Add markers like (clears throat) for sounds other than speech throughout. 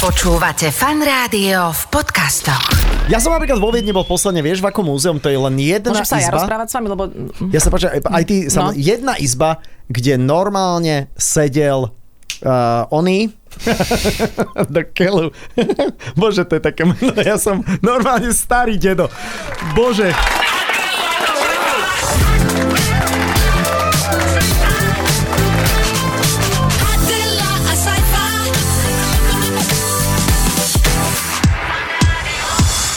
Počúvate fan rádio v podcastoch. Ja som napríklad vo Viedni bol posledne, vieš, v akom múzeum, to je len jedna Môžem sa ja izba. rozprávať s vami, lebo... Ja sa páči, aj ty, no. No. jedna izba, kde normálne sedel uh, oný, (laughs) do keľu. (laughs) Bože, to je také meno. Ja som normálne starý dedo. Bože.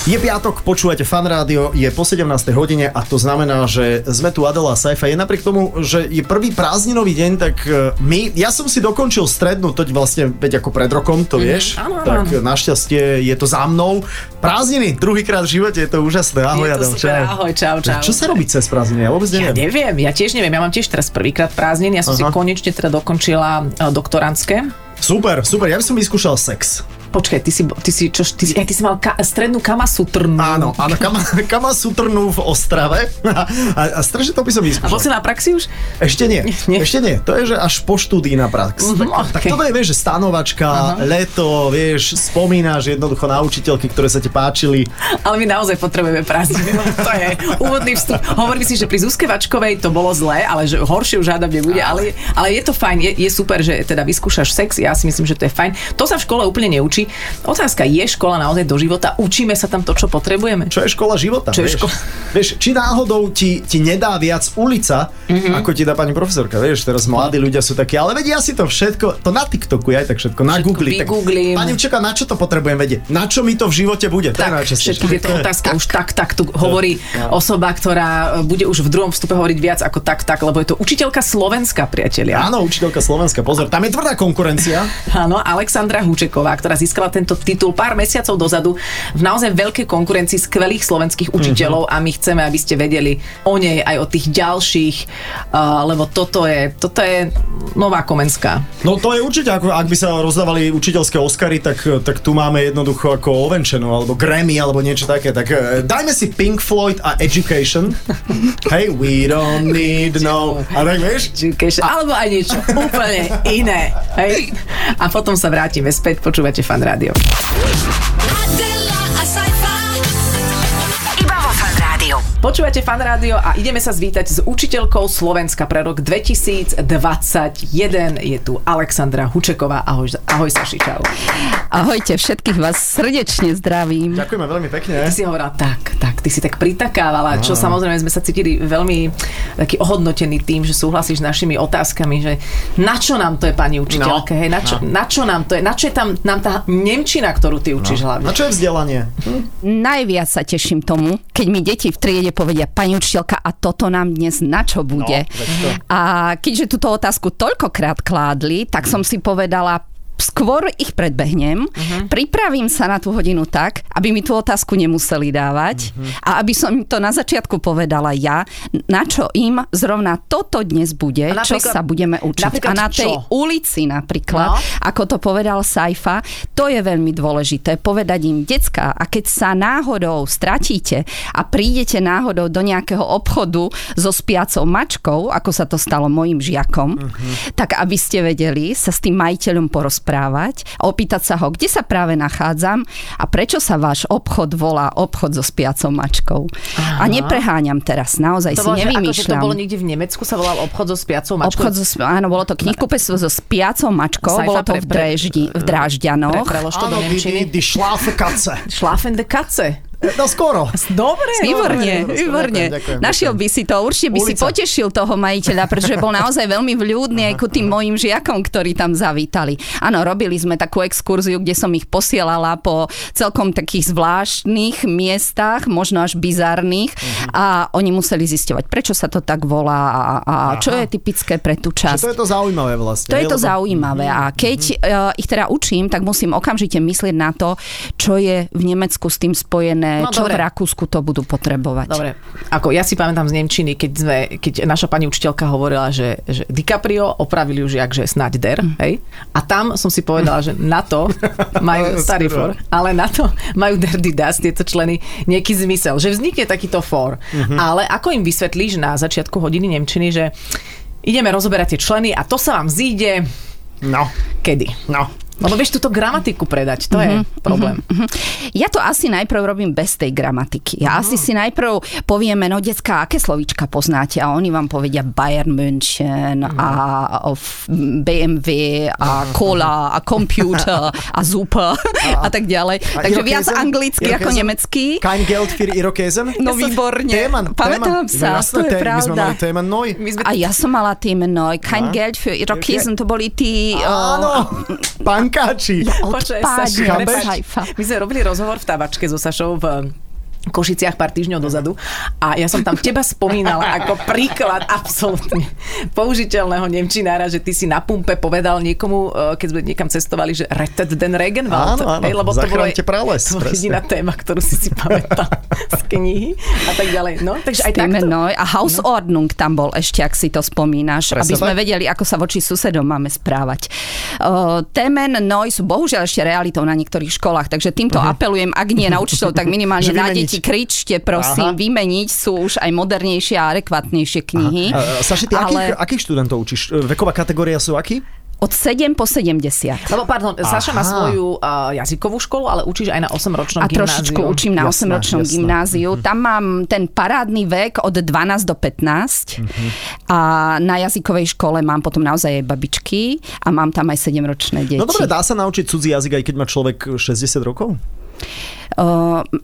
Je piatok, počúvate fan rádio, je po 17. hodine a to znamená, že sme tu Adela Saifa. Je napriek tomu, že je prvý prázdninový deň, tak e, my, ja som si dokončil strednú, toť vlastne veď ako pred rokom, to vieš, áno, áno, tak áno. našťastie je to za mnou. Prázdniny, druhýkrát v živote, je to úžasné. Ahoj, Je to Adam, super, ahoj, čau, čau. Čo sa robí cez prázdniny? Ja vôbec Ja neviem. neviem, ja tiež neviem, ja mám tiež teraz prvýkrát prázdniny, ja som si Aha. konečne teda dokončila e, doktorantské. Super, super, ja by som vyskúšal sex. Počkaj, ty si, ty si, čo, ty, si, aj ty si mal ka, strednú kamasutrnú. Áno, áno, kama, (laughs) kama sutrnú v Ostrave. (laughs) A, a strašne to by som A bol vyskúšal. si na praxi už? Ešte nie, (laughs) Nie. ešte nie. To je, že až po štúdii na prax. Mhm, tak, tak okej. toto je, vieš, že stanovačka, leto, vieš, spomínaš jednoducho na učiteľky, ktoré sa ti páčili. Ale my naozaj potrebujeme prázdniny, lebo to je úvodný vstup. Hovorím si, že pri Zuzke Vačkovej to bolo zlé, ale že horšie už hádam nebude, ale, ale je to fajn, je, je super, že teda vyskúšaš sex, ja si myslím, že to je fajn. To sa v škole úplne neučí. Otázka, je škola naozaj do života? Učíme sa tam to, čo potrebujeme? Čo je škola života? Čo je vieš? škola? Vieš, či náhodou ti, ti nedá viac ulica, Mhm. ako ti dá pani profesorka. Vieš, teraz mladí ľudia sú takí, ale vedia si to všetko, to na TikToku je aj tak všetko, na Všetko Google. Tak, pani učiteľka, na čo to potrebujem vedieť? Na čo mi to v živote bude? To je Tak, najčastejšie. všetky tieto otázky už tak, tak tu hovorí osoba, ktorá e, bude už v druhom vstupe hovoriť viac ako tak, tak, lebo je to učiteľka Slovenska, priatelia. Áno, učiteľka Slovenska, pozor, tam je tvrdá konkurencia. Áno, Alexandra Hučeková, ktorá získala tento titul pár mesiacov dozadu v naozaj veľkej konkurencii skvelých slovenských učiteľov a my chceme, aby ste vedeli o nej aj o tých ďalších, uh, lebo toto je, toto je nová Komenská. No to je určite, ako ak by sa rozdávali učiteľské Oscary, tak, tak tu máme jednoducho ako ovenčenú, alebo Grammy, alebo niečo také. Tak eh, dajme si Pink Floyd a Education. (laughs) Hey, we don't need no... A tak vieš? Education, alebo aj niečo úplne iné. Hej? A potom sa vrátime späť, počúvate fan rádio. Fan rádiu. Počúvate fan rádio a ideme sa zvítať s učiteľkou Slovenska pre rok 2021. Je tu Alexandra Hučeková. Ahoj, ahoj Saši, čau. Ahojte, všetkých vás srdečne zdravím. Ďakujeme veľmi pekne. Ty si hovorila tak, ty si tak pritakávala, čo samozrejme sme sa cítili veľmi taký ohodnotení tým, že súhlasíš s našimi otázkami, že na čo nám to je pani učiteľka, No, hej, na čo, no. na čo nám to je, na čo je tam nám tá nemčina, ktorú ty učíš hlavne. Na čo je vzdelanie? Najviac sa teším tomu, keď mi deti v triede povedia, pani učiteľka, a toto nám dnes na čo bude? to. a keďže túto otázku toľkokrát kládli, tak som si povedala, skôr ich predbehnem, uh-huh. pripravím sa na tú hodinu tak, aby mi tú otázku nemuseli dávať uh-huh. a aby som im to na začiatku povedala ja, na čo im zrovna toto dnes bude, čo sa budeme učiť. A na tej čo? ulici napríklad, No. ako to povedal Saifa, to je veľmi dôležité. Povedať im, decka, a keď sa náhodou stratíte a prídete náhodou do nejakého obchodu so spiacou mačkou, ako sa to stalo mojim žiakom, tak aby ste vedeli sa s tým majiteľom porozprávať a opýtať sa ho, kde sa práve nachádzam a prečo sa váš obchod volá obchod so spiacou mačkou. A nepreháňam teraz, naozaj to si bolo, že, akože to nevymýšľam. bolo niekde v Nemecku, sa volal obchod so spiacou mačkou. Obchod so, áno, bolo to knihkupectvo so spiacou mačkou, Saifa bolo to pre- v, Dráždi, v Drážďanoch. Pre, prelož to do Áno, die, die, Nemčiny. die Schlafekatze. Schlafen de Katze. No skoro. Dobre. Výborne, dobre, výborne. ďakujem, ďakujem, Našiel by si to, určite by si Ulica. potešil toho majiteľa, pretože bol naozaj veľmi vľúdny aj ku tým mojim žiakom, ktorí tam zavítali. Áno, robili sme takú exkurziu, kde som ich posielala po celkom takých zvláštnych miestach, možno až bizarných a oni museli zisťovať, prečo sa to tak volá a, a čo je typické pre tú časť. to je to zaujímavé vlastne. To je to lebo- zaujímavé a keď uh, ich teda učím, tak musím okamžite myslieť na to, čo je v Nemecku s tým spojené, No, čo dobre. v Rakúsku to budú potrebovať. Dobre, ako ja si pamätám z Nemčiny, keď, sme, keď naša pani učiteľka hovorila, že, že DiCaprio opravili už jak, že snáď der, hej? A tam som si povedala, že na to (laughs) majú, starý for, ale na to majú Dirty Dust, tieto členy, nejaký zmysel, že vznikne takýto for. Ale ako im vysvetlíš na začiatku hodiny Nemčiny, že ideme rozoberať tie členy a to sa vám zíde No, kedy? no. Lebo vieš túto gramatiku predať, to je problém. Mhm. Ja to asi najprv robím bez tej gramatiky. Ja asi si najprv povieme, no decka, aké slovíčka poznáte? A oni vám povedia Bayern München a of BMW a cola a computer a super a tak ďalej. A Takže viac anglicky ako nemecky. Kein Geld für Irokesen? No výborne. Téman, Pamätám téman. sa, no, to je té- My sme pravda. mali téman noj. A ja som mala tým noj, kein A? Geld für Irokesen, to boli tí... Áno, pankáči. Počkaj, Odpádne, Saši. My sme robili rozhovor v Tavačke so Sašou v Košiciach pár týždňov dozadu a ja som tam teba spomínala ako príklad absolútne použiteľného nemčinára, že ty si na pumpe povedal niekomu, eh, keď sme niekam cestovali, že rettet den Regenwald. Áno, áno, Hej, lebo to bolo, prales, to jediná téma, ktorú si si pamätal z knihy a tak ďalej. No, takže aj takto. noj. A Hausordnung tam bol ešte, ak si to spomínaš, Presne aby sme tak. vedeli, ako sa voči susedom máme správať. Uh, Temen, noj sú bohužiaľ ešte realitou na niektorých školách, takže týmto apelujem, ak nie na učiteľov, tak minimálne na vymeniť. Deti kričte, prosím, Aha. vymeniť. Sú už aj modernejšie a adekvátnejšie knihy. A, Saši, ty akých, akých študentov učíš? Veková kategória sú akí? Od 7 po 70. Lebo, pardon, Saša má Aha. svoju uh, jazykovú školu, ale učíš aj na 8-ročnom A trošičku gymnáziu. učím na Jasné, 8-ročnom jasné. gymnáziu. Tam mám ten parádny vek od 12 do 15 a na jazykovej škole mám potom naozaj aj babičky a mám tam aj 7-ročné deti. No dobre, dá sa naučiť cudzí jazyk, aj keď má človek 60 rokov?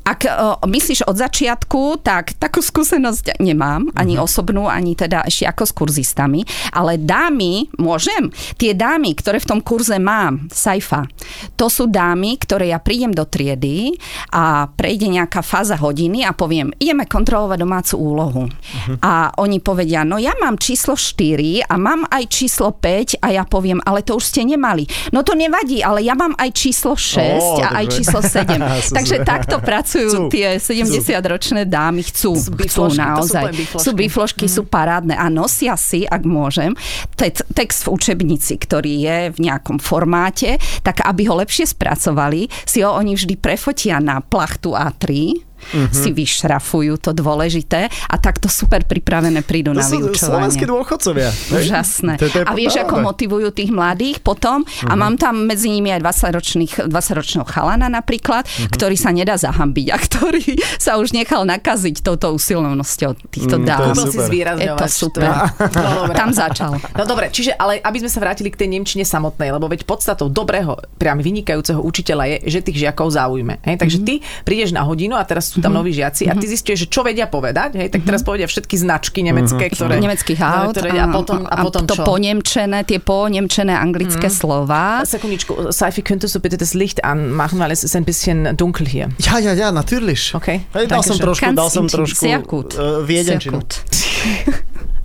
Ak myslíš od začiatku, tak takú skúsenosť nemám, ani Mhm. osobnú, ani teda ešte ako s kurzistami, ale dámy, môžem, tie dámy, ktoré v tom kurze mám, Saifa, to sú dámy, ktoré ja prídem do triedy a prejde nejaká fáza hodiny a poviem, ideme kontrolovať domácu úlohu. Mhm. A oni povedia, no ja mám číslo 4 a mám aj číslo 5 a ja poviem, ale to už ste nemali. No to nevadí, ale ja mám aj číslo 6 Ó, a aj takže- číslo 7. (laughs) Takže takto pracujú Chcú. tie 70-ročné dámy. Chcú, Sú chcú biflošky, to sú naozaj. Sú biflošky, sú parádne a nosia si, ak môžem, te- text v učebnici, ktorý je v nejakom formáte, tak aby ho lepšie spracovali, si ho oni vždy prefotia na plachtu A3, Mhm. si vyšrafujú to dôležité a takto super pripravené prídu To na sú vyučovanie. slovenskí dôchodcovia. Úžasné. To, to a vieš, ako motivujú tých mladých potom? A Mhm. mám tam medzi nimi aj 20-ročných, 20-ročného chalana napríklad, Mhm. ktorý sa nedá zahambiť a ktorý sa už nechal nakaziť touto usilnosťou týchto Mm, to dám. Musel si zvýrazňovať. Je to super. (laughs) No. Tam začal. No dobre, čiže ale aby sme sa vrátili k tej Nemčine samotnej, lebo veď podstatou dobrého, priam vynikajúceho učiteľa je, že tých žiakov zaujme. Hej? Takže ty prídeš na hodinu a teraz sú tam noví žiaci a ty zistíš, že čo vedia povedať, hej? tak teraz povedia všetky značky nemecké, ktoré... Nemeckých aut ktoré- a potom, a potom to čo? ponemčené, tie ponemčené anglické slova. Sekundičku, Seifi, könntest du bitte das Licht anmachen, weil es ist ein bisschen dunkel hier. Ja, ja, ja, natürlich. Okay, Hej, dal som trošku, dal som trošku sehr gut. uh, viedenčinu. (laughs)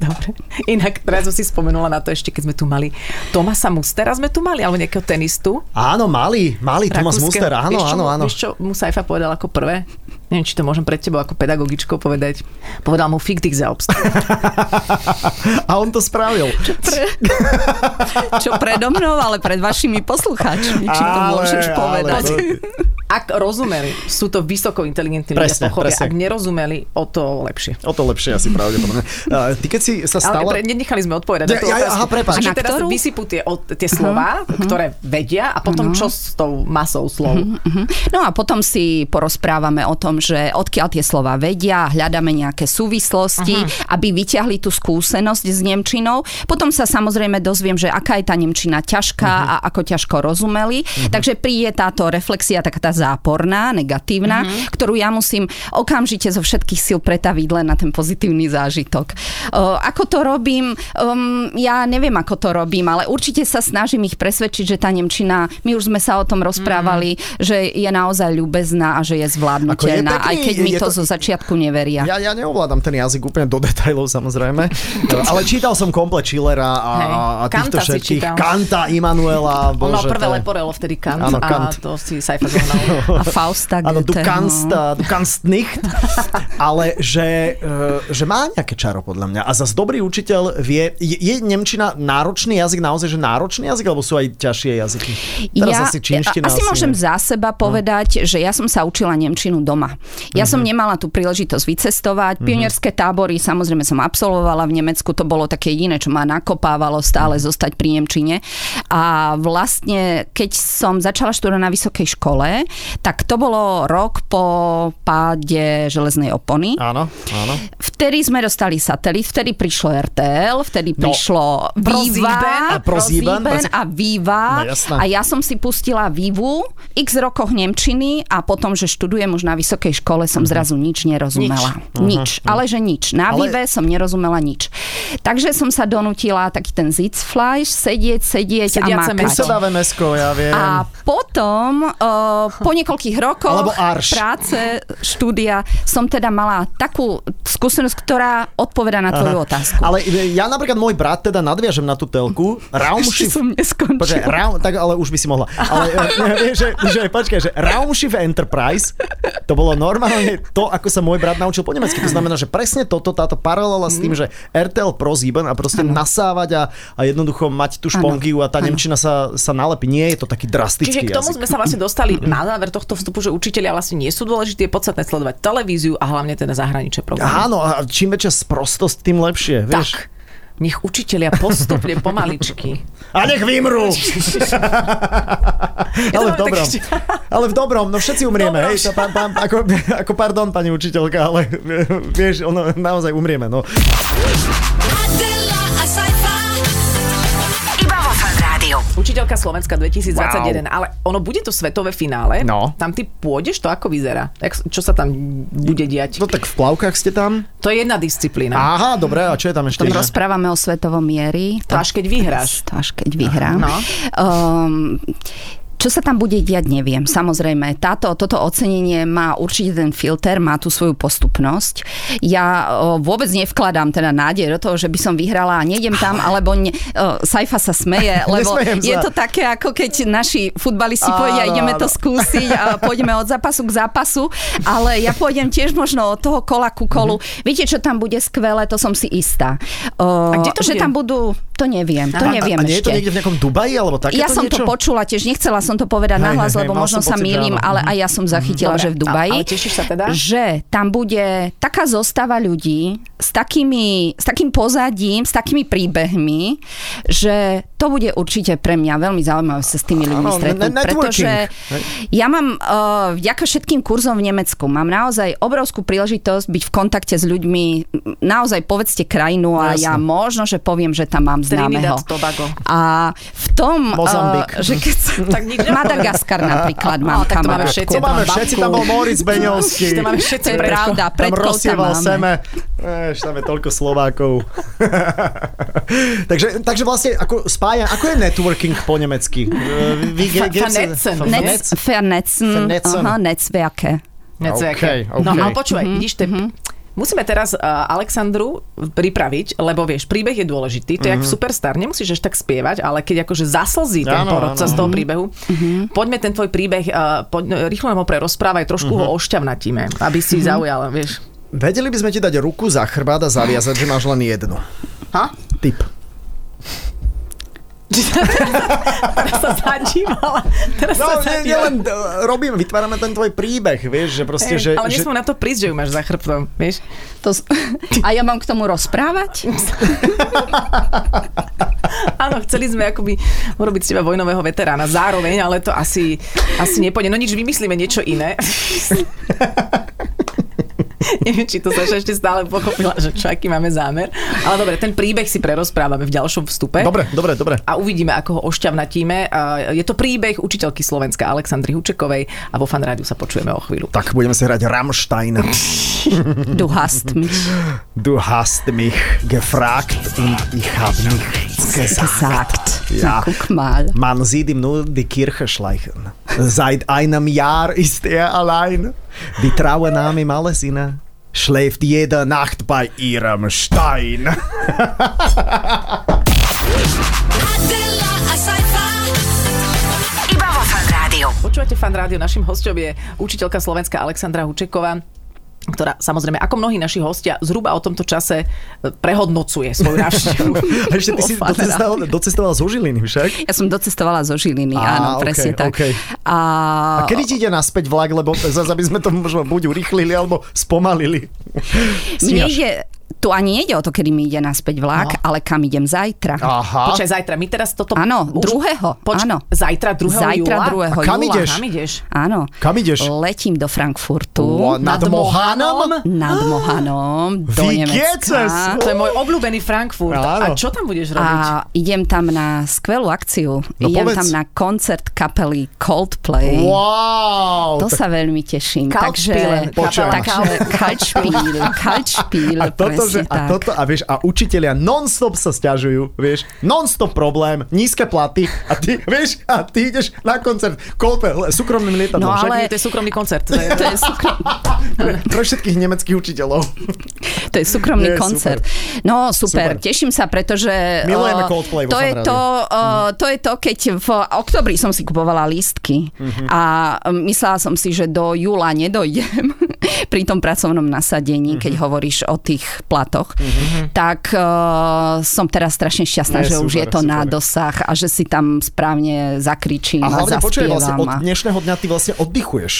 Dobre. Inak teraz som si spomenula na to ešte, keď sme tu mali Tomasa Mustera, sme tu mali, alebo nejakého tenistu. Áno, mali, mali, Rakúskeho. Muster, áno, Vieš, čo áno, mu- áno. Vieš, čo mu Saifa povedal ako prvé? Neviem, či to môžem pred tebou ako pedagogičkou povedať. Povedal mu Fick dich selbst. (laughs) A on to spravil. (laughs) Čo predo mnou, ale pred vašimi poslucháčmi, či to Ale, môžeš ale povedať. to- Ak rozumeli, sú to vysoko inteligentní ľudia Presne, pochopia. presne. Ak nerozumeli, o to lepšie. O to lepšie asi pravdepodobne. (laughs) Ty keď si sa Ale stala... pre, nenechali sme odpovedať na tú ja- otázku. aha, prepáč. Na teraz ktorú? vysypú tie, o, tie slova, ktoré vedia a potom čo s tou masou slov. Mhm. No a potom si porozprávame o tom, že odkiaľ tie slova vedia, hľadáme nejaké súvislosti, aby vyťahli tú skúsenosť s Nemčinou. Potom sa samozrejme dozviem, že aká je tá Nemčina ťažká a ako ťažko rozumeli. Takže príde táto reflexia, taká tá záporná, negatívna, ktorú ja musím okamžite zo všetkých síl pretaviť len na ten pozitívny zážitok. O, ako to robím? Um, ja neviem, ako to robím, ale určite sa snažím ich presvedčiť, že tá Nemčina, my už sme sa o tom rozprávali, že je naozaj ľubezná a že je zvládnutelná, je aj pekný, keď mi to to- zo začiatku neveria. Ja, ja neovládam ten jazyk úplne do detajlov samozrejme, ale čítal som komplet Schillera a, Hej. a týchto Kanta všetkých. Kanta, Immanuela, bože. prvé to leporelo vtedy Kant Áno, a Kant. to si zohnal. (laughs) A Fausta Áno, du Goethe, kannst, no. uh, du kannst nicht. (laughs) Ale že, uh, že má nejaké čaro podľa mňa. A zase dobrý učiteľ vie... Je, je Nemčina náročný jazyk, naozaj, že náročný jazyk, alebo sú aj ťažšie jazyky? Teraz ja, asi čínština. asi môžem za seba povedať, že ja som sa učila Nemčinu doma. Ja Mhm. som nemala tú príležitosť vycestovať. Pionierské tábory samozrejme som absolvovala v Nemecku, to bolo také jediné, čo ma nakopávalo stále Mhm. zostať pri Nemčine. A vlastne, keď som začala študovať na vysokej škole, tak to bolo rok po páde železnej opony. Áno, áno. Vtedy sme dostali satelit, vtedy prišlo RTL, vtedy No. prišlo. Viva, A Prozíben, a Viva. No jasné. a ja som si pustila Vivu, x rokoch Nemčiny a potom, že študujem už na vysokej škole, som zrazu nič nerozumela. Nič. Ale že nič. Na Ale- Vive som nerozumela nič. Takže som sa donutila taký ten Sitzfleisch, sedieť, sedieť Sediace a makať. mesko, ja viem. A potom, uh, po (laughs) niekoľkých rokoch Alebo arš. práce, štúdia, som teda mala takú skúsenosť, ktorá odpoveda na tvoju otázku. Ale ja napríklad, môj brat, teda nadviažem na tú telku. Ešte Raumschiff... som neskončila. Počkaj, Raum, tak ale už by si mohla. Ale e, vieš, (laughs) že, že, počkaj, že Raumschiff Enterprise, to bolo normálne to, ako sa môj brat naučil po nemecky. To znamená, že presne toto, táto paralela s tým, že RTL Pro Sieben a proste nasávať a, a jednoducho mať tú špongiu a tá nemčina sa, sa nalepí. Nie je to taký drastický Čiže k tomu jazyk. sme sa vlastne dostali (clears throat) na záver tohto vstupu, že učiteľia vlastne nie sú dôležití, je podstatné sledovať televíziu a hlavne teda zahraničie programy. Áno, a čím väčšia sprostosť, tým lepšie, vieš. Tak. Nech učiteľia postupne pomaličky. (laughs) A nech vymrú! (laughs) (laughs) ale v dobrom. Ale v dobrom, no všetci umrieme, hej, to pán, pán, ako, ako pardon, pani učiteľka, ale vieš, ono, naozaj umrieme, no. Učiteľka Slovenska 2021, Wow. ale ono bude to svetové finále. No. Tam ty pôjdeš, to ako vyzerá? Jak, čo sa tam bude diať? No tak v plavkách ste tam? To je jedna disciplína. Aha, dobre, a čo je tam ešte? Že? rozprávame o svetovom miery. To až keď vyhráš. To až keď vyhrám. No. Um, čo sa tam bude diať, neviem. Samozrejme, táto, toto ocenenie má určite ten filter, má tú svoju postupnosť. Ja o, vôbec nevkladám teda nádej do toho, že by som vyhrala a nejdem tam, alebo ne, o, Saifa sa smeje, (laughs) lebo je to také, ako keď naši futbalisti Áno, povedia, ideme to skúsiť a (laughs) pôjdeme od zápasu k zápasu, ale ja pôjdem tiež možno od toho kola ku kolu. Viete, čo tam bude skvelé, to som si istá. O, A kde to že bude? tam budú, to neviem, to A- neviem a, a nie je to ešte. niekde v nejakom Dubaji, alebo takéto Ja som niečo? to počula tiež, nechcela som to povedať Hej, nahlas, hej, lebo možno sa pocit, ale aj ja som zachytila, Dobre, že v Dubaji. a- ale tešíš sa teda? Že tam bude taká zostava ľudí s, takými, s takým pozadím, s takými príbehmi, že to bude určite pre mňa veľmi zaujímavé sa s tými ľuďmi stretnúť. Pretože ja mám uh, vďaka všetkým kurzom v Nemecku, mám naozaj obrovskú príležitosť byť v kontakte s ľuďmi, naozaj povedzte krajinu a No, ja možno, že poviem, že tam mám známeho. Tobago. A v tom, Mozambik. uh, že keď sa, (laughs) Tak. Madagaskar napríklad mám No, tak to máme všetci. To máme Mám všetci, tam bol Moritz Beňovský. To máme všetci To je pravda, tam rozsieval seme. Eš, tam je toľko Slovákov. (laughs) takže, takže vlastne, ako spája, ako je networking po nemecky? Eh, vernetzen. Netz, vernetzen, Vernetzen. aha, Netzwerke. Netzwerke. OK, OK. No ale počúvaj, vidíš, to je... Musíme teraz uh, Alexandru pripraviť, lebo vieš, príbeh je dôležitý, to je jak v Superstar, nemusíš až tak spievať, ale keď akože zaslzí ten Áno, porodca áno. z toho príbehu, poďme ten tvoj príbeh, uh, poď, rýchlo nám ho prerozprávaj, trošku ho ošťavnatíme, aby si zaujal, vieš. Vedeli by sme ti dať ruku za chrbát a zaviazať, že máš len jednu. Ha? Typ. Teraz sa zadívala. Teraz No, sa nie, nie zadívala. len uh, robíme, vytvárame ten tvoj príbeh, vieš, že proste, Hej, že... ale že... nesmú na to prísť, že ju máš za chrbtom, vieš. To, (laughs) a ja mám k tomu rozprávať? (laughs) Áno, chceli sme akoby urobiť z teba vojnového veterána zároveň, ale to asi, asi nepôjde. No nič, vymyslíme niečo iné. (laughs) (laughs) Neviem, či to Saša ešte stále pochopila, že čo, aký máme zámer. Ale dobre, ten príbeh si prerozprávame v ďalšom vstupe. Dobre, dobre, dobre. A uvidíme, ako ho ošťavnatíme. Je to príbeh učiteľky Slovenska Aleksandry Hučekovej a vo fan rádiu sa počujeme o chvíľu. Tak budeme si hrať Rammstein. (laughs) Du hast mich Du hast mich gefragt und ich hab nichts gesagt. gesagt. Ja. (laughs) Na, guck mal. Man sieht ihm nur die Kirche schleichen. Seit einem Jahr ist er allein. Die Traue nahm ihm alles inne. Schläft jede Nacht bei ihrem Stein. (laughs) Počúvate fan rádio, našim hosťom je učiteľka Slovenska Alexandra Hučeková ktorá samozrejme, ako mnohí naši hostia, zhruba o tomto čase e, prehodnocuje svoju návštevu. (laughs) A ešte ty si Fan docestoval, Rádiu. docestoval zo Žiliny, však? Ja som docestovala zo Žiliny, Á, áno, okej, presne tak. okej. A, A kedy ti ide naspäť vlak, lebo zase aby sme to možno buď urýchlili, alebo spomalili. mne ide, tu ani nejde o to, kedy mi ide naspäť vlak, ale kam idem zajtra. Aha. Počkaj, zajtra, my teraz toto... Áno, druhého, Poč- áno. Zajtra 2. Zajtra júla? 2. A kam júla. ideš? Kam ideš? Áno. Kam ideš? Letím do Frankfurtu. Wow, nad Mohanom? Nad Mohanom do Vy Nemecka. To je môj obľúbený Frankfurt. Áno. A čo tam budeš robiť? A idem tam na skvelú akciu. No idem povedz. tam na koncert kapely Coldplay. Wow! To tak- sa veľmi teším. Kaltspielen. Takže, Počúvam. takže Kaltspiel, (laughs) Kaltspiel, a toto, že, presne a tak. toto, a vieš, a učitelia non-stop sa stiažujú, vieš, non-stop problém, nízke platy a ty, vieš, a ty ideš na koncert le- súkromným lietadlom, No, však? ale- To je súkromný koncert. To je, To je, súkrom, pre, všetkých nemeckých učiteľov. to je súkromný Je, koncert. super. No super, Super. teším sa, pretože... Milujeme eh, Coldplay to je to, eh, to je to, keď v oktobri som si kupovala lístky Mhm. a myslela som si, že do júla nedojdem (laughs) pri tom pracovnom nasadení, keď Mhm. hovoríš o tých platoch, tak eh, som teraz strašne šťastná, Je, že už je super, to na super. dosah a že si tam správne zakričím A a, počuj, vlastne od dnešného dňa ty vlastne oddychuješ.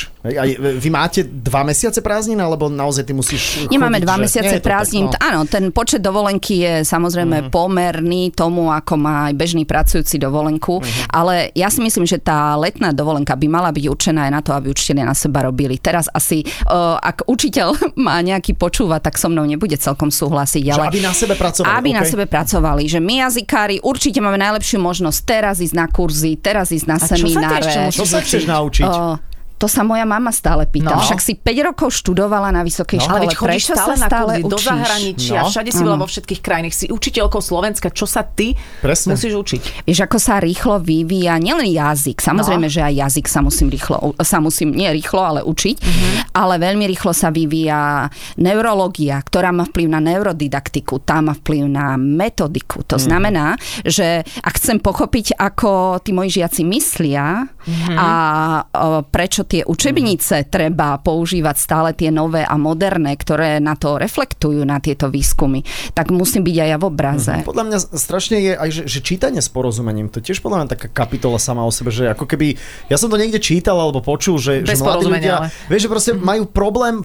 Vy máte dva mesiace prázdnin, alebo naozaj ty musíš Nemáme chodiť, dva že- mesiace tak, prázdnin. no. Áno, ten počet dovolenky je samozrejme pomerný tomu, ako má aj bežný pracujúci dovolenku, Mhm. ale ja si myslím, že tá letná dovolenka by mala byť určená aj na to, aby učiteľia na seba robili. Teraz asi, uh, ak učiteľ (laughs) má nejaký počúva, tak so mnou nebude celkom súhlasiť. Že Ale aby na sebe pracovali, Aby na okej. sebe pracovali. Že my jazykári určite máme najlepšiu možnosť teraz ísť na kurzy, teraz ísť na A čo sa semináre. ešte Čo sa chceš naučiť? O, to sa moja mama stále pýta. No. Však si 5 rokov študovala na vysokej No. škole. Ale veď chodíš Prečo stále sa na stále kurzy, do zahraničia, No. všade si bola vo všetkých krajinách, si učiteľkou Slovenska, čo sa ty Presne. musíš učiť? Vieš, ako sa rýchlo vyvíja nielen jazyk, samozrejme, No. že aj jazyk sa musím rýchlo, sa musím, nie rýchlo, ale učiť, Mhm. ale veľmi rýchlo sa vyvíja neurológia, ktorá má vplyv na neurodidaktiku, tá má vplyv na metodiku. To znamená, že ak chcem pochopiť, ako tí moji žiaci myslia Mhm. a o, prečo tie učebnice treba používať stále tie nové a moderné, ktoré na to reflektujú, na tieto výskumy, tak musím byť aj ja v obraze. Podľa mňa strašne je aj, že, že čítanie s porozumením, to tiež podľa mňa taká kapitola sama o sebe, že ako keby, ja som to niekde čítal alebo počul, že, Bez že mladí ľudia, ale. Mhm. vieš, že proste majú problém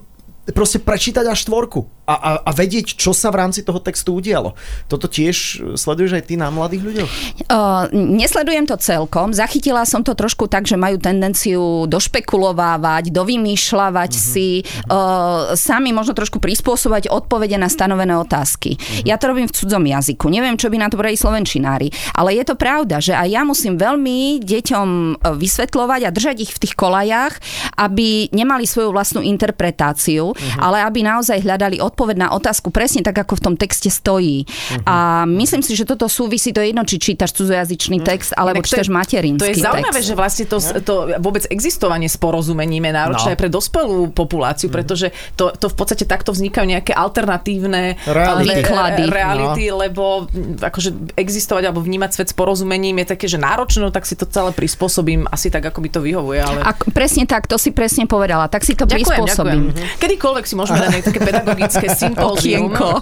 proste prečítať až štvorku a, a, a vedieť, čo sa v rámci toho textu udialo. Toto tiež sleduješ aj ty na mladých ľuďoch? Uh, nesledujem to celkom. Zachytila som to trošku tak, že majú tendenciu došpekulovávať, dovymýšľavať Mhm. si, uh, sami možno trošku prispôsobať odpovede na stanovené otázky. Mhm. Ja to robím v cudzom jazyku. Neviem, čo by na to brali slovenčinári. Ale je to pravda, že aj ja musím veľmi deťom uh, vysvetľovať a držať ich v tých kolajách, aby nemali svoju vlastnú interpretáciu, Mhm. ale aby naozaj hľadali odpoveď na otázku presne tak, ako v tom texte stojí. Mhm. A myslím si, že toto súvisí, to je jedno, či čítaš cudzojazyčný text, alebo Inak to je- čítaš materinský To je zaujímavé, text. že vlastne to, to vôbec existovanie s porozumením je náročné No. pre dospelú populáciu, pretože to, to v podstate takto vznikajú nejaké alternatívne Reality. ale- Výklady. reality lebo mm, akože existovať alebo vnímať svet s porozumením je také, že náročné, no tak si to celé prispôsobím asi tak, ako mi to vyhovuje. Ale... A presne tak, to si presne povedala. Tak si to Ďakujem, prispôsobím. ďakujem. Kedykoľvek si môžeme dať také pedagogické sympózium. Okienko.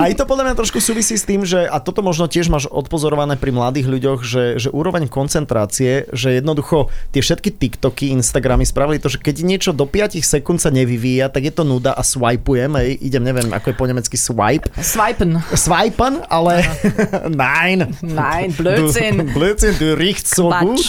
A i to podľa mňa trošku súvisí s tým, že, a toto možno tiež máš odpozorované pri mladých ľuďoch, že, že úroveň koncentrácie, že jednoducho tie všetky TikToky, Instagramy spravili to, že keď niečo do 5 sekúnd sa nevyvíja, tak je to nuda a swipujem, hej, idem, neviem, ako je po nemecky swipe. Swipen. Swipen, ale (laughs) nein. Nein, Blödsinn. Blödsinn, du riechst so gut.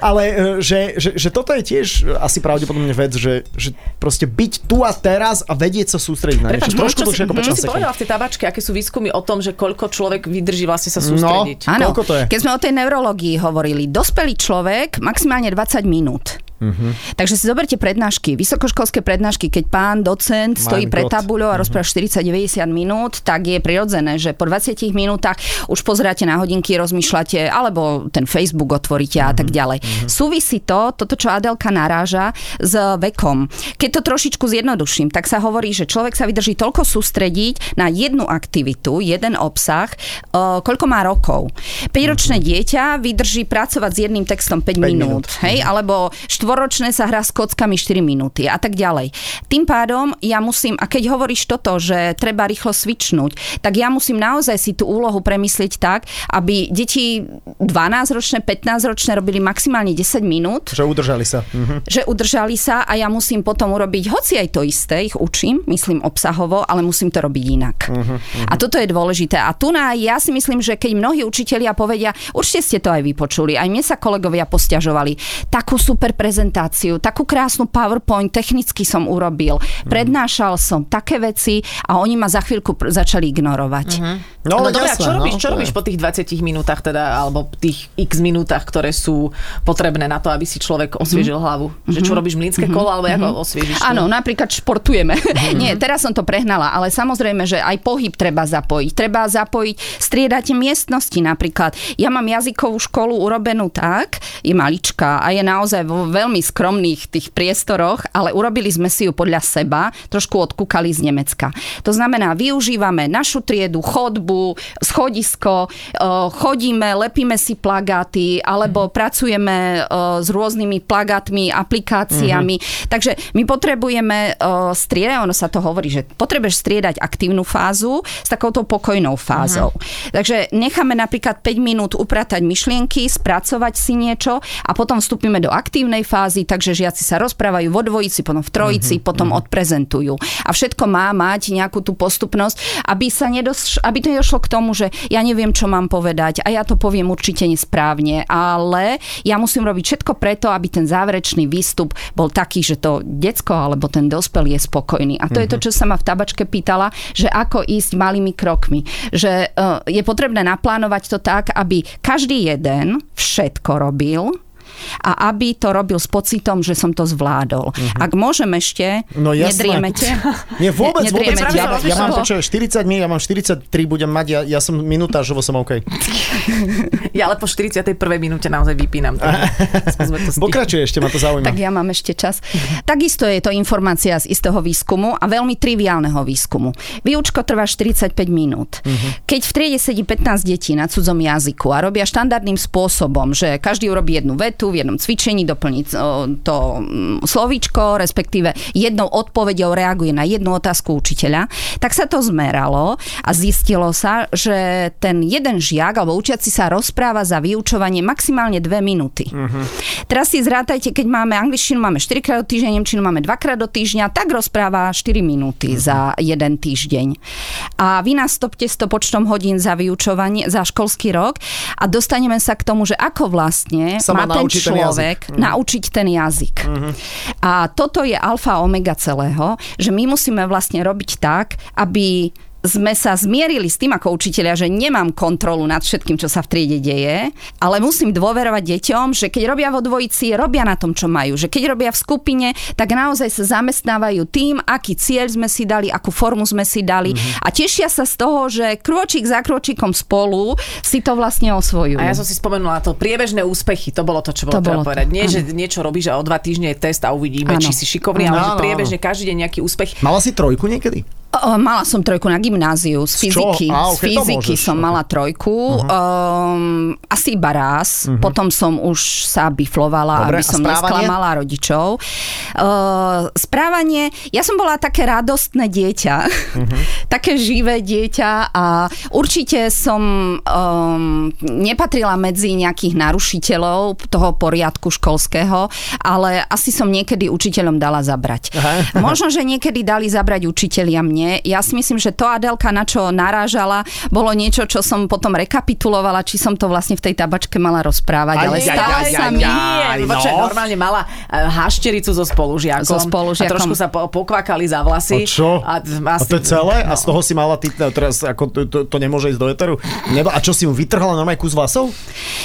Ale e, že, že, že toto je tiež asi pravdepodobne vec, že, že proste byť tu a teraz a vedieť sa sústrediť na niečo. Prepač, Trošku čo, dlhšie ako čo 15 si povedala v tej tabačke, aké sú výskumy o tom, že koľko človek vydrží vlastne sa sústrediť? Áno, Koľko to je? keď sme o tej neurológii hovorili, dospelý človek maximálne 20 minút. Mhm. Takže si zoberte prednášky, vysokoškolské prednášky, keď pán docent stojí pred tabuľou a rozpráva 40-90 minút, tak je prirodzené, že po 20 minútach už pozeráte na hodinky, rozmýšľate, alebo ten Facebook otvoríte a Mhm. tak ďalej. Súvisí to, toto, čo Adelka naráža, s vekom. Keď to trošičku zjednoduším, tak sa hovorí, že človek sa vydrží toľko sústrediť na jednu aktivitu, jeden obsah, o, koľko má rokov. 5-ročné dieťa vydrží pracovať s jedným textom 5, Mhm. Päť minút, minút. hej, alebo štvoročné sa hrá s kockami 4 minúty a tak ďalej. Tým pádom ja musím, a keď hovoríš toto, že treba rýchlo svičnúť, tak ja musím naozaj si tú úlohu premyslieť tak, aby deti 12-ročné, 15-ročné robili maximálne 10 minút, Že udržali sa. Mhm. že udržali sa a ja musím potom urobiť hoci aj to isté, ich učím, myslím obsahovo, ale musím to robiť inak. Mhm, A toto je dôležité. A tu na, ja si myslím, že keď mnohí učitelia povedia, určite ste to aj vypočuli, aj mne sa kolegovia posťažovali, takú super prezentáciu, takú krásnu PowerPoint technicky som urobil, Mhm. prednášal som také veci a oni ma za chvíľku pr- začali ignorovať. No, No, ale dobré, jasné, čo robíš, no, čo to je. robíš po tých 20 minútach teda, alebo tých x minútach, ktoré sú potrebné na to, aby si človek osviežil hlavu? Že čo robíš, mlínske kolo, alebo ako osviežiš? Áno, napríklad športujeme. (laughs) Nie, teraz som to prehnala, ale samozrejme, že aj pohyb treba zapojiť. Treba zapojiť, striedať miestnosti napríklad. Ja mám jazykovú školu urobenú tak, je maličká a je naozaj vo veľmi skromných tých priestoroch, ale urobili sme si ju podľa seba, trošku odkúkali z Nemecka. To znamená, využívame našu triedu, chodbu, schodisko, eh, chodíme, lepíme si plagáty, alebo pracujeme eh, s rôznymi plagátmi, aplikáciami. Takže my potrebujeme uh, striedať, ono sa to hovorí, že potrebuješ striedať aktívnu fázu s takouto pokojnou fázou. Takže necháme napríklad 5 minút upratať myšlienky, spracovať si niečo a potom vstúpime do aktívnej fázy, takže žiaci sa rozprávajú vo dvojici, potom v trojici, potom odprezentujú. A všetko má mať nejakú tú postupnosť, aby, sa nedos- aby to nedošlo k tomu, že ja neviem, čo mám povedať a ja to poviem určite nesprávne, ale ja musím robiť všetko preto, aby ten záverečný výstup bol taký, že to decko alebo ten dospelý je spokojný. A to je to, čo sa ma v tabačke pýtala, že ako ísť malými krokmi. Že uh, je potrebné naplánovať to tak, aby každý jeden všetko robil, a aby to robil s pocitom, že som to zvládol. Ak môžem ešte, No jasné. nedriemete. (laughs) Nie, vôbec, vôbec. Nedriemete. Ja, ja mám počuť 40 minút, ja mám 43, budem mať, ja, ja som minútažovo som OK. (laughs) Ja ale po 41. minúte naozaj vypínam. (laughs) Pokračuje ešte, ma to zaujíma. Tak ja mám ešte čas. Takisto je to informácia z istého výskumu a veľmi triviálneho výskumu. Výučko trvá 45 minút. Keď v triede sedí 15 detí na cudzom jazyku a robia štandardným spôsobom, že každý urobí jednu vetu v jednom cvičení, doplní o, to mm, slovíčko, respektíve jednou odpoveďou reaguje na jednu otázku učiteľa, tak sa to zmeralo a zistilo sa, že ten jeden žiak alebo učiaci sa rozpráva za vyučovanie maximálne dve minúty. Teraz si zrátajte, keď máme angličtinu, máme 4 krát do týždňa, nemčinu máme 2 krát do týždňa, tak rozpráva 4 minúty za jeden týždeň. A vy nás stopte s to počtom hodín za vyučovanie, za školský rok a dostaneme sa k tomu, že ako vlastne Sa má má ten naučiť ten človek jazyk. naučiť ten jazyk. A toto je alfa omega celého, že my musíme vlastne robiť tak, aby sme sa zmierili s tým ako učiteľia, že nemám kontrolu nad všetkým, čo sa v triede deje, ale musím dôverovať deťom, že keď robia vo dvojici, robia na tom, čo majú. Že keď robia v skupine, tak naozaj sa zamestnávajú tým, aký cieľ sme si dali, akú formu sme si dali a tešia sa z toho, že krôčik za krôčikom spolu si to vlastne osvojujú. A ja som si spomenula to priebežné úspechy, to bolo to, čo To bolo treba bolo to, povedať. Nie, áno. že niečo robíš a o dva týždne je test a uvidíme, Áno. či si šikovný, ale že priebežne každý deň nejaký úspech. Mala si trojku niekedy? Mala som trojku na gymnáziu z Z fyziky. Á, z ok, to fyziky som mala trojku. Um, asi iba raz. Potom som už sa biflovala, Dobre, aby som nesklamala rodičov. Uh, správanie, ja som bola také radostné dieťa. (laughs) také živé dieťa a určite som um, nepatrila medzi nejakých narušiteľov toho poriadku školského, ale asi som niekedy učiteľom dala zabrať. Aha. Možno, že niekedy dali zabrať učitelia mne. Ja si myslím, že to Adelka, na čo narážala, bolo niečo, čo som potom rekapitulovala, či som to vlastne v tej tabačke mala rozprávať. Aj, ale aj, stále aj, sa aj, mi... aj. Nie, počkaj, no. normálne mala eh, haštericu so spolužiakom. So spolužiakom. A trošku sa po, pokvakali za vlasy. A čo? A, A to je celé? A z toho si mala ty, no, teraz ako to, to, to nemôže ísť do eteru? Nebo, a čo si mu vytrhala normálne kus vlasov?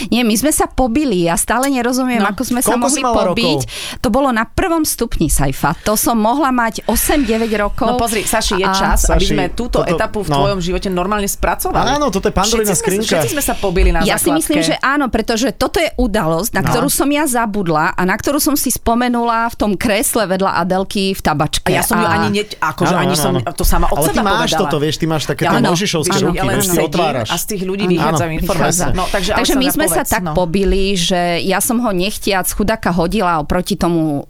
Nie, my sme sa pobili. Ja stále nerozumiem, No. ako sme sa Koľko mohli si mala pobiť. To bolo na prvom stupni Saifa. To som mohla mať 8-9 rokov. No pozri, Saši, je čas, aby Saši, sme túto toto- etapu v no. tvojom živote normálne spracovali. Áno, toto je Pandorina skrinka. Všetci sme sa pobili na Ja si základke. myslím, že áno, pretože toto je udalosť, na No. ktorú som ja zabudla a na ktorú som si spomenula v tom kresle vedľa Adelky v tabačke. A ja som ju ani, ne, akože Áno, ani áno, som áno. to sama od Ale ty seba máš povedala. toto, vieš, ty máš také tie možišovské ruky, vieš, ty otváraš. a z tých ľudí vychádzajú informácie. No, takže, my sme sa tak no. pobili, že ja som ho nechtiac chudáka hodila oproti tomu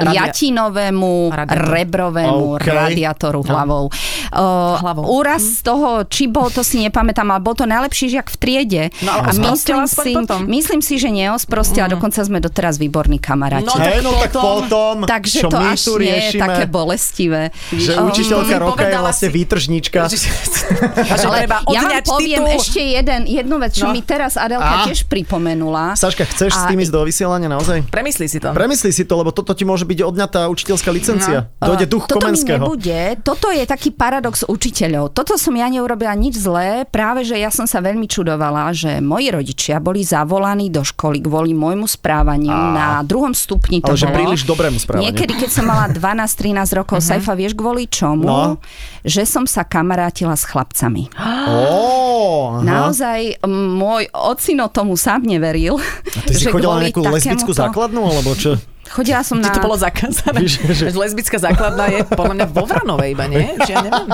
Radia- jatinovému, Radiátoru. rebrovému OK. radiátoru hlavou. Uh, Hlavou. Úraz z toho, či bol, to si nepamätám, ale bol to najlepší žiak v triede. No, a myslím si, potom. myslím si, že neosprostil a dokonca sme doteraz výborní kamaráti. No, tak no tak potom- potom, Takže čo to my až tu nie je také bolestivé. že Um, učiteľka roka je vlastne si- výtržníčka. a že Ale ja vám poviem titul. ešte jeden, jednu vec, čo No. mi teraz Adelka tiež pripomenula. Saška, chceš s tým ísť do vysielania naozaj? Premyslí si to. Premyslí si to, lebo toto ti môže byť odňatá učiteľská licencia. Dojde duch Toto Komenského. nebude. Toto je taký paradox učiteľov. Toto som ja neurobila nič zlé, práve že ja som sa veľmi čudovala, že moji rodičia boli zavolaní do školy kvôli môjmu správaniu na druhom stupni to Ale že bolo. príliš dobrému správaniu. Niekedy, keď som mala 12-13 rokov, Saifa, vieš kvôli čomu? No. Že som sa kamarátila s chlapcami. Aha. Naozaj môj ocino tomu sám neveril. A ty si chodila na nejakú lesbickú základnú, alebo čo? Chodila som Ti na... to bolo zakázané. Víš, že- Že lesbická základná je podľa mňa vo Vranovej iba, nie? Či ja neviem.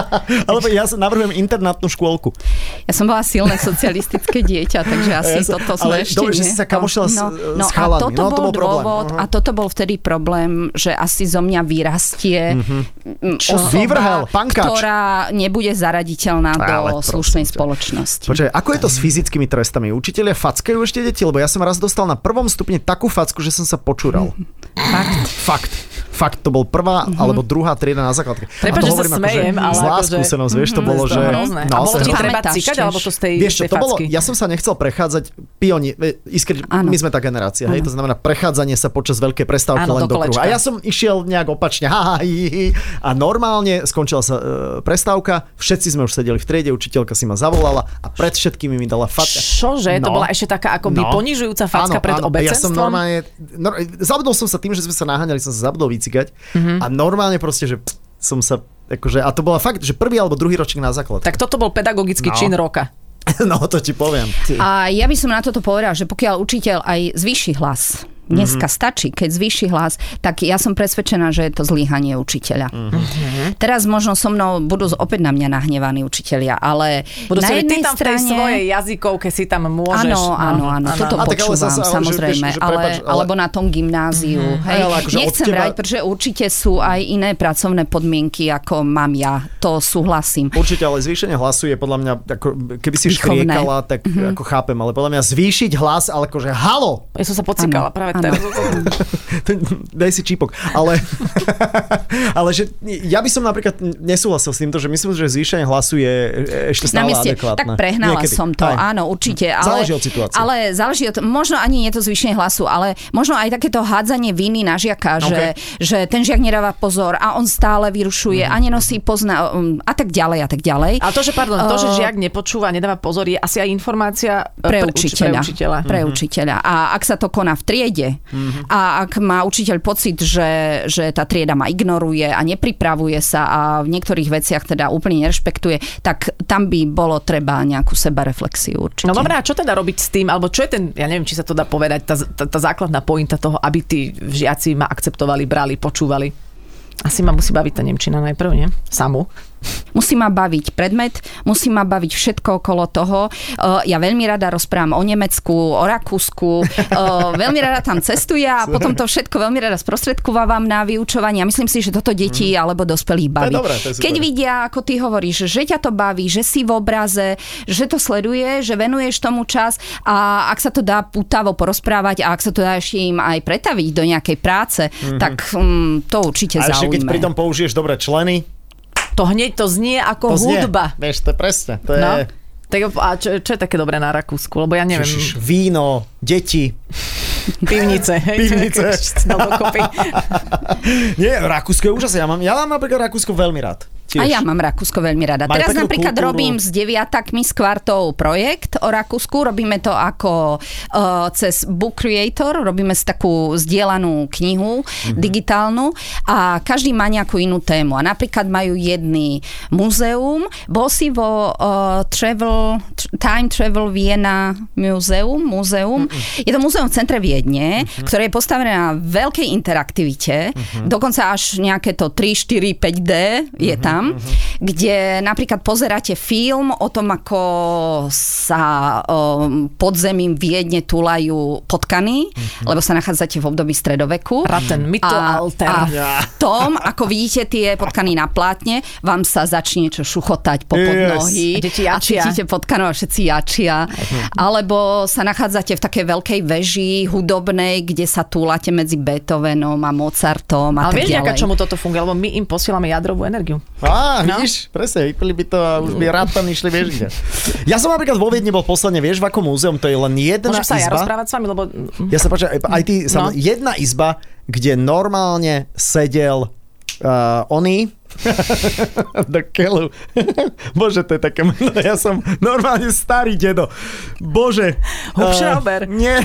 Alebo ja navrhujem internátnu škôlku. Ja som bola silné socialistické dieťa, takže asi Ja toto sme ešte dobre, že si sa kamošila s- s a toto No, to bol bol problém. dôvod Aha. a toto bol vtedy problém, že asi zo mňa vyrastie mm, osoba, Vyvrhel, pankač. ktorá nebude zaraditeľná Ale do slušnej ťa. spoločnosti. Počkaj, ako je to s fyzickými trestami? Učitelia fackajú ešte deti? Lebo ja som raz dostal na prvom stupni takú facku, že som sa počúral. (laughs) Fakt. Fakt. Fakt, to bol prvá alebo druhá trieda na základke. To že sa hovorím akože smejem, ale Zlá akože- skúsenosť, vieš, to Mhm, bolo, to že... hrozné. A No, bolo to ti treba cikať, alebo to z tej, Vieš čo, tej to bolo, ja som sa nechcel prechádzať pioni, e, iskri, Áno. my sme tá generácia, hej, to znamená prechádzanie sa počas veľkej prestávky Áno, len do kruhu. A ja som išiel nejak opačne, (laughs) ha, ha, hi, hi, a normálne skončila sa e, prestávka, všetci sme už sedeli v triede, učiteľka si ma zavolala a pred všetkými mi dala fatka. Čože? To No. bola ešte taká akoby No. ponižujúca facka pred áno, Ja som obecenstvom? normálne, no, zabudol som sa tým, že sme sa naháňali, som sa zabudol vycikať Mhm. a normálne proste, že pst, som sa, akože, a to bola fakt, že prvý alebo druhý ročník na základ. Tak toto bol pedagogický No. čin roka. (laughs) No to ti poviem. Ty. A ja by som na toto povedala, že pokiaľ učiteľ aj zvýši hlas, dneska Mhm. stačí, keď zvýši hlas, tak ja som presvedčená, že je to zlyhanie učiteľa. Mhm. Teraz možno so mnou budú opäť na mňa nahnevaní učiteľia, ale Budú na si ty jednej tam v tej strane... svojej jazykovke si tam môžeš. Áno, áno, áno, toto A tak ale počúvam, že samozrejme, vieš, že ale, prepáč, ale- alebo na tom gymnáziu. Hej, Ale akože Nechcem teba- vrať, pretože určite sú aj iné pracovné podmienky, ako mám ja, to súhlasím. Určite, ale zvýšenie hlasu je podľa mňa, ako, keby si Výchovné. škriekala, tak mm-hmm. ako chápem, ale podľa mňa zvýšiť hlas, ale akože halo, Ja som sa pocikala práve áno. Daj si čípok. Ale, (laughs) ale že ja by som napríklad nesúhlasil s týmto, že myslím, že zvýšenie hlasu je ešte Na stále mieste. adekvátne. Tak prehnala Niekedy. som to, Aj. áno, určite. Ale, Záleží od situácie. Ale záleží od, možno ani nie to zvýšenie hlasu, ale možno aj takéto hádzanie viny na žiaka, že, že ten žiak nedáva pozor a on stále vyrušuje Mhm. a nenosí pozna um, a tak ďalej a tak ďalej. Ale to, že, pardon, to, že Uh, žiak nepočúva, nedáva pozor, je asi aj informácia e, pre uč- učiteľa. Pre učiteľa. Pre učiteľa. A ak sa to koná v triede Mhm. a ak má učiteľ pocit, že, že tá trieda ma ignoruje a nepripravuje sa a v niektorých veciach teda úplne nerešpektuje, tak tam by bolo treba nejakú sebareflexiu určite. No dobré, a čo teda robiť s tým? Alebo čo je ten, ja neviem, či sa to dá povedať, tá, tá, tá základná pointa toho, aby tí žiaci ma akceptovali, brali, počúvali? Asi ma musí baviť tá Nemčina najprv, nie? Samu. Musí ma baviť predmet, musí ma baviť všetko okolo toho. Ja veľmi rada rozprávam o Nemecku, o Rakúsku, veľmi rada tam cestujem a potom to všetko veľmi rada sprostredkovávam na vyučovanie. A myslím si, že toto deti alebo dospelých baví. dobré, to je super. Keď vidia, ako ty hovoríš, že ťa to baví, že si v obraze, že to sleduje, že venuješ tomu čas a ak sa to dá putavo porozprávať a ak sa to dá ešte im aj pretaviť do nejakej práce, tak um, to určite A ešte keď zaujme. pritom použiješ dobré členy, To hneď to znie ako to znie. hudba. Vieš, to je presne. To je No. Tak, a čo, čo je také dobré na Rakúsku? Lebo ja neviem, Ježiš, víno, deti. pivnice. hej, Pivnice. (laughs) Nie, Rakúsko je úžasné. Ja mám, ja mám napríklad Rakúsko veľmi rád. A ja mám Rakúsko veľmi rada. Majú Teraz napríklad kultúru. robím s deviatakmi s kvartou projekt o Rakúsku. Robíme to ako uh, cez Book Creator, robíme si takú zdieľanú knihu Mhm. digitálnu a každý má nejakú inú tému. A napríklad majú jedný muzeum. Bol si vo uh, Travel, tr- Time Travel Vienna Museum, muzeum. Mhm. Je to muzeum v centre Viedne, ktoré je postavené na veľkej interaktivite. Mhm. Dokonca až nejaké to 3, 4, 5D je tam, kde napríklad pozeráte film o tom, ako sa um, podzemím Viedne túlajú potkany, lebo sa nachádzate v období stredoveku. Raten, Mittelalter. A, a v tom, ako vidíte tie potkany na plátne, vám sa začne niečo šuchotať po Yes. podnohy. A deti a jačia. cítite potkanov a všetci jačia. Alebo sa nachádzate v takej veľkej veži hudobnej, kde sa túlate medzi Beethovenom a Mozartom a Ale tak vieš, ďalej. čomu toto funguje? Lebo my im posielame jadrovú energiu. Á, No. vidíš, presne, vypili by to a už by rád tam išli, vieš kde. Ja som napríklad vo Viedni bol posledne, vieš, v akom múzeum, to je len jedna Môžem sa ja izba. rozprávať s vami, lebo... Ja sa počkaj, aj ty, No. no. jedna izba, kde normálne sedel uh, oný, (laughs) do keľu. (laughs) Bože, to je také meno. Ja som normálne starý dedo. Bože. Hubschrauber. Uh, nie.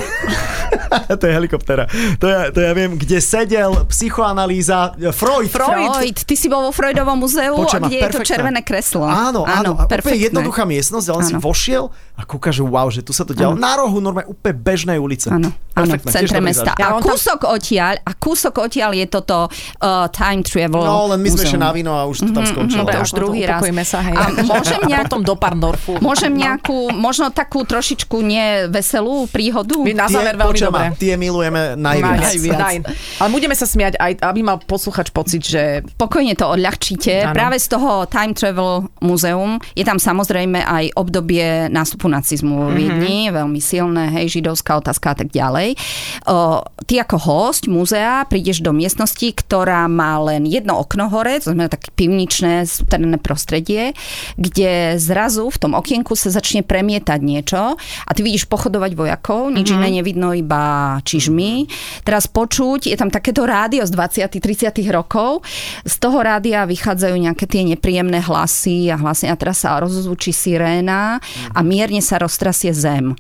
(laughs) to je helikoptera. To ja, to ja viem, kde sedel psychoanalýza Freud. Freud. Freud, ty si bol vo Freudovom muzeu, Počujem ma, kde je to perfektné. červené kreslo. Áno, áno. áno úplne jednoduchá miestnosť, ale si vošiel a kúkaš, wow, že tu sa to dialo. Na rohu normálne úplne bežnej ulice. Áno, áno, v Perfektné, centre mesta. A kúsok odtiaľ, a kúsok odtiaľ je toto uh, time travel No, len my sme ešte na víno a už to tam skončilo. Dobre, to už už druhý raz. upokojíme sa, hej. A (laughs) môžem a nejak- potom do Parndorfu. Môžem nejakú, možno takú trošičku neveselú príhodu? My na Tie, záver veľmi počujem dobre. ma, tie milujeme najviac. Najviac. Daj. Ale budeme sa smiať aj, aby mal posluchač pocit, že Pokojne to odľahčíte. Áno. Práve z toho Time Travel Muzeum je tam samozrejme aj obdobie nástupu nacizmu vo Viedni, veľmi silné, hej, židovská otázka a tak ďalej. O, ty ako host múzea prídeš do miestnosti, ktorá má len jedno okno hore, to znamená také pivničné, súterné prostredie, kde zrazu v tom okienku sa začne premietať niečo a ty vidíš pochodovať vojakov, nič iné nevidno, iba čižmy. Teraz počuť, je tam takéto rádio z 20 30 rokov, z toho rádia vychádzajú nejaké tie nepríjemné hlasy a hlasy a teraz sa rozzvučí siréna a mierne sa roztrasie zem.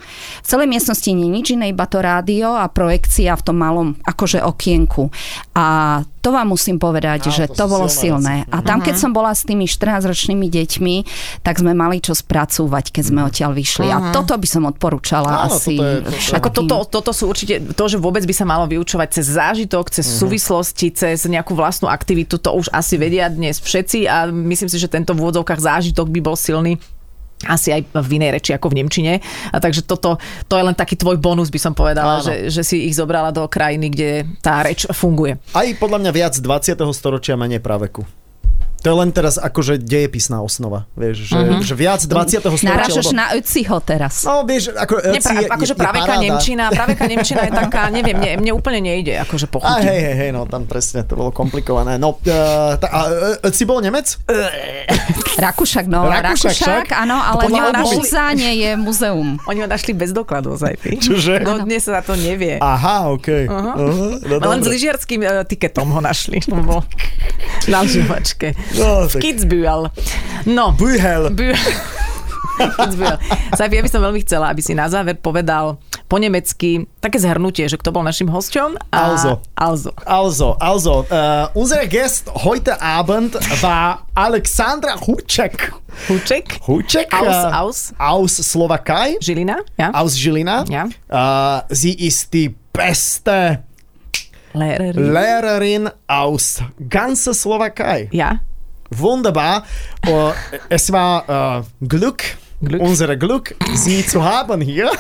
V celej miestnosti nie je nič iné, iba to rádio a projekcia v tom malom akože okienku. A to vám musím povedať, Á, že to to bolo silné silné. A tam, keď som bola s tými 14-ročnými deťmi, tak sme mali čo spracúvať, keď sme odtiaľ vyšli. A toto by som odporúčala Áno, asi toto je- toto je-. Ako toto, toto sú určite, to, že vôbec by sa malo vyučovať cez zážitok, cez Mhm. súvislosti, cez nejakú vlastnú aktivitu, to už asi vedia dnes všetci a myslím si, že tento v úvodzovkách zážitok by bol silný asi aj v inej reči ako v Nemčine. A takže toto, to je len taký tvoj bonus, by som povedala, Áno. že, že si ich zobrala do krajiny, kde tá reč funguje. Aj podľa mňa viac 20. storočia menej praveku. To je len teraz akože dejepisná osnova, vieš, že, Mhm. že viac 20. storočia. Narážaš lebo- na Ötziho teraz. No, vieš, ako Ötzi pra, je, akože je, praveka paráda. Nemčina, praveka Nemčina je taká, neviem, mne, mne úplne nejde akože A pochutiť. hej, hej, hej, no tam presne, to bolo komplikované. No, uh, tá, a uh, si bol Nemec? (laughs) Rakúšak, no. Rakúšak, Rakúšak, áno, ale obuvi. Bolzáne je muzeum. Oni ho našli bez dokladov, Zajfi. Čože? No dnes sa to nevie. Aha, okej. Uh-huh. Uh-huh. No, Len s lyžiarským uh, tiketom ho našli. (laughs) Na lyžovačke. No, (laughs) V Kitzbühel. No. Bühel. Bü- Kitzbühel. (laughs) Ja by som veľmi chcela, aby si na záver povedal po nemecky také zhrnutie, že kto bol našim hosťom. A... Also. Also. Also, also, uh, unser Gast heute Abend war Alexandra Huček. Huček. Huček? Aus, äh, aus. Aus Slowakei. Žilina. Ja? Aus Žilina. Ja. Uh, sie ist die beste Lehrerin. Lehrerin aus ganzer Slowakei. Ja. Wunderbar. Uh, es war uh, Glück, Glück. unser Glück, Sie zu haben hier.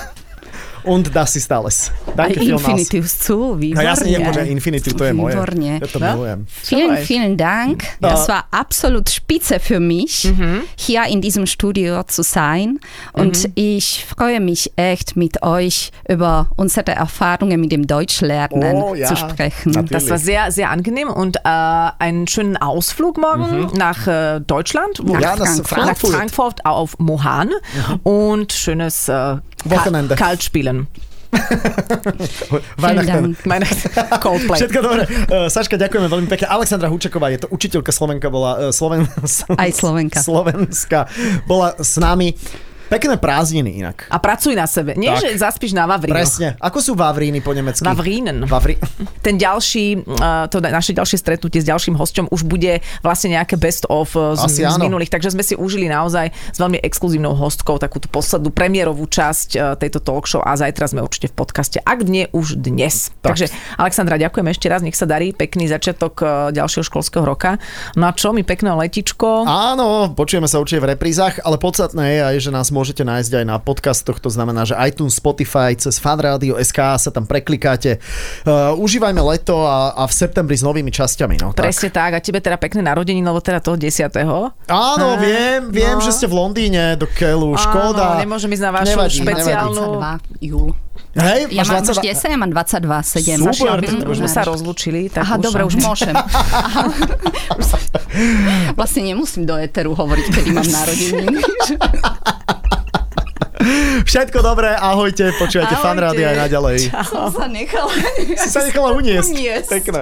Und das ist alles. Danke vielmals. Infinitiv zu, No výborne. jasne, nemôže Infinitiv, to je moje. Ja to No? milujem. Vielen, vielen Dank. Das war absolut spitze für mich, Mhm. hier in diesem Studio zu sein. Und ich freue mich echt, mit euch über unsere Erfahrungen mit dem Deutschlernen Oh, ja. zu sprechen. Natürlich. Das war sehr, sehr angenehm und äh, einen schönen Ausflug morgen nach äh, Deutschland. wo- Mhm. Ja, nach Frankfurt. Frankfurt. Nach Frankfurt auf Mohan und schönes äh, Wochenende. Ka Kaltspielen. (laughs) Weihnachten. (laughs) Coldplay. Všetko dobre. Uh, Saška, ďakujeme veľmi pekne. Alexandra Hučaková, je to učiteľka Slovenka, bola uh, Sloven... Aj Slovenka. Slovenska. Bola s nami. Pekné prázdniny inak. A pracuj na sebe. Nie, Tak. že zaspíš na Vavrinoch. Presne. Ako sú Vavríny po nemecky? Vavrinen. Vavri... (laughs) Ten ďalší, uh, to naše ďalšie stretnutie s ďalším hosťom už bude vlastne nejaké best of Asi z, z minulých, takže sme si užili naozaj s veľmi exkluzívnou hostkou takú tú poslednú premiérovú časť uh, tejto talk show a zajtra sme určite v podcaste, ak nie už dnes. Tak. Takže Alexandra, ďakujem ešte raz, nech sa darí, pekný začiatok ďalšieho školského roka. No a čo, mi pekné letičko. Áno, počujeme sa určite v reprízach, ale podstatné je aj, že nás môžete nájsť aj na podcastoch, to znamená, že iTunes, Spotify, cez fanradio SK sa tam preklikáte. Uh, užívajme leto a, a v septembri s novými časťami. No, tak. Presne tak. A tebe teda pekné narodeniny, lebo teda toho 10. Áno, Á, viem, viem, no. že ste v Londýne do Keľu, škoda. Áno, nemôžem ísť na vašu Nevadí, špeciálnu... 22 júl. Hej, Ja máš mám 22 už 10, ja mám 22, 7. Super, to Už sme sa rozlúčili. Tak Aha, dobre, už môžem. (laughs) Aha. Už sa- vlastne nemusím do Eteru hovoriť, kedy mám narodeniny. Všetko dobré, ahojte, počúvajte Ahojte. fan rádio aj naďalej. Som sa nechala. Si sa nechala uniesť. Uniesť. Pekné.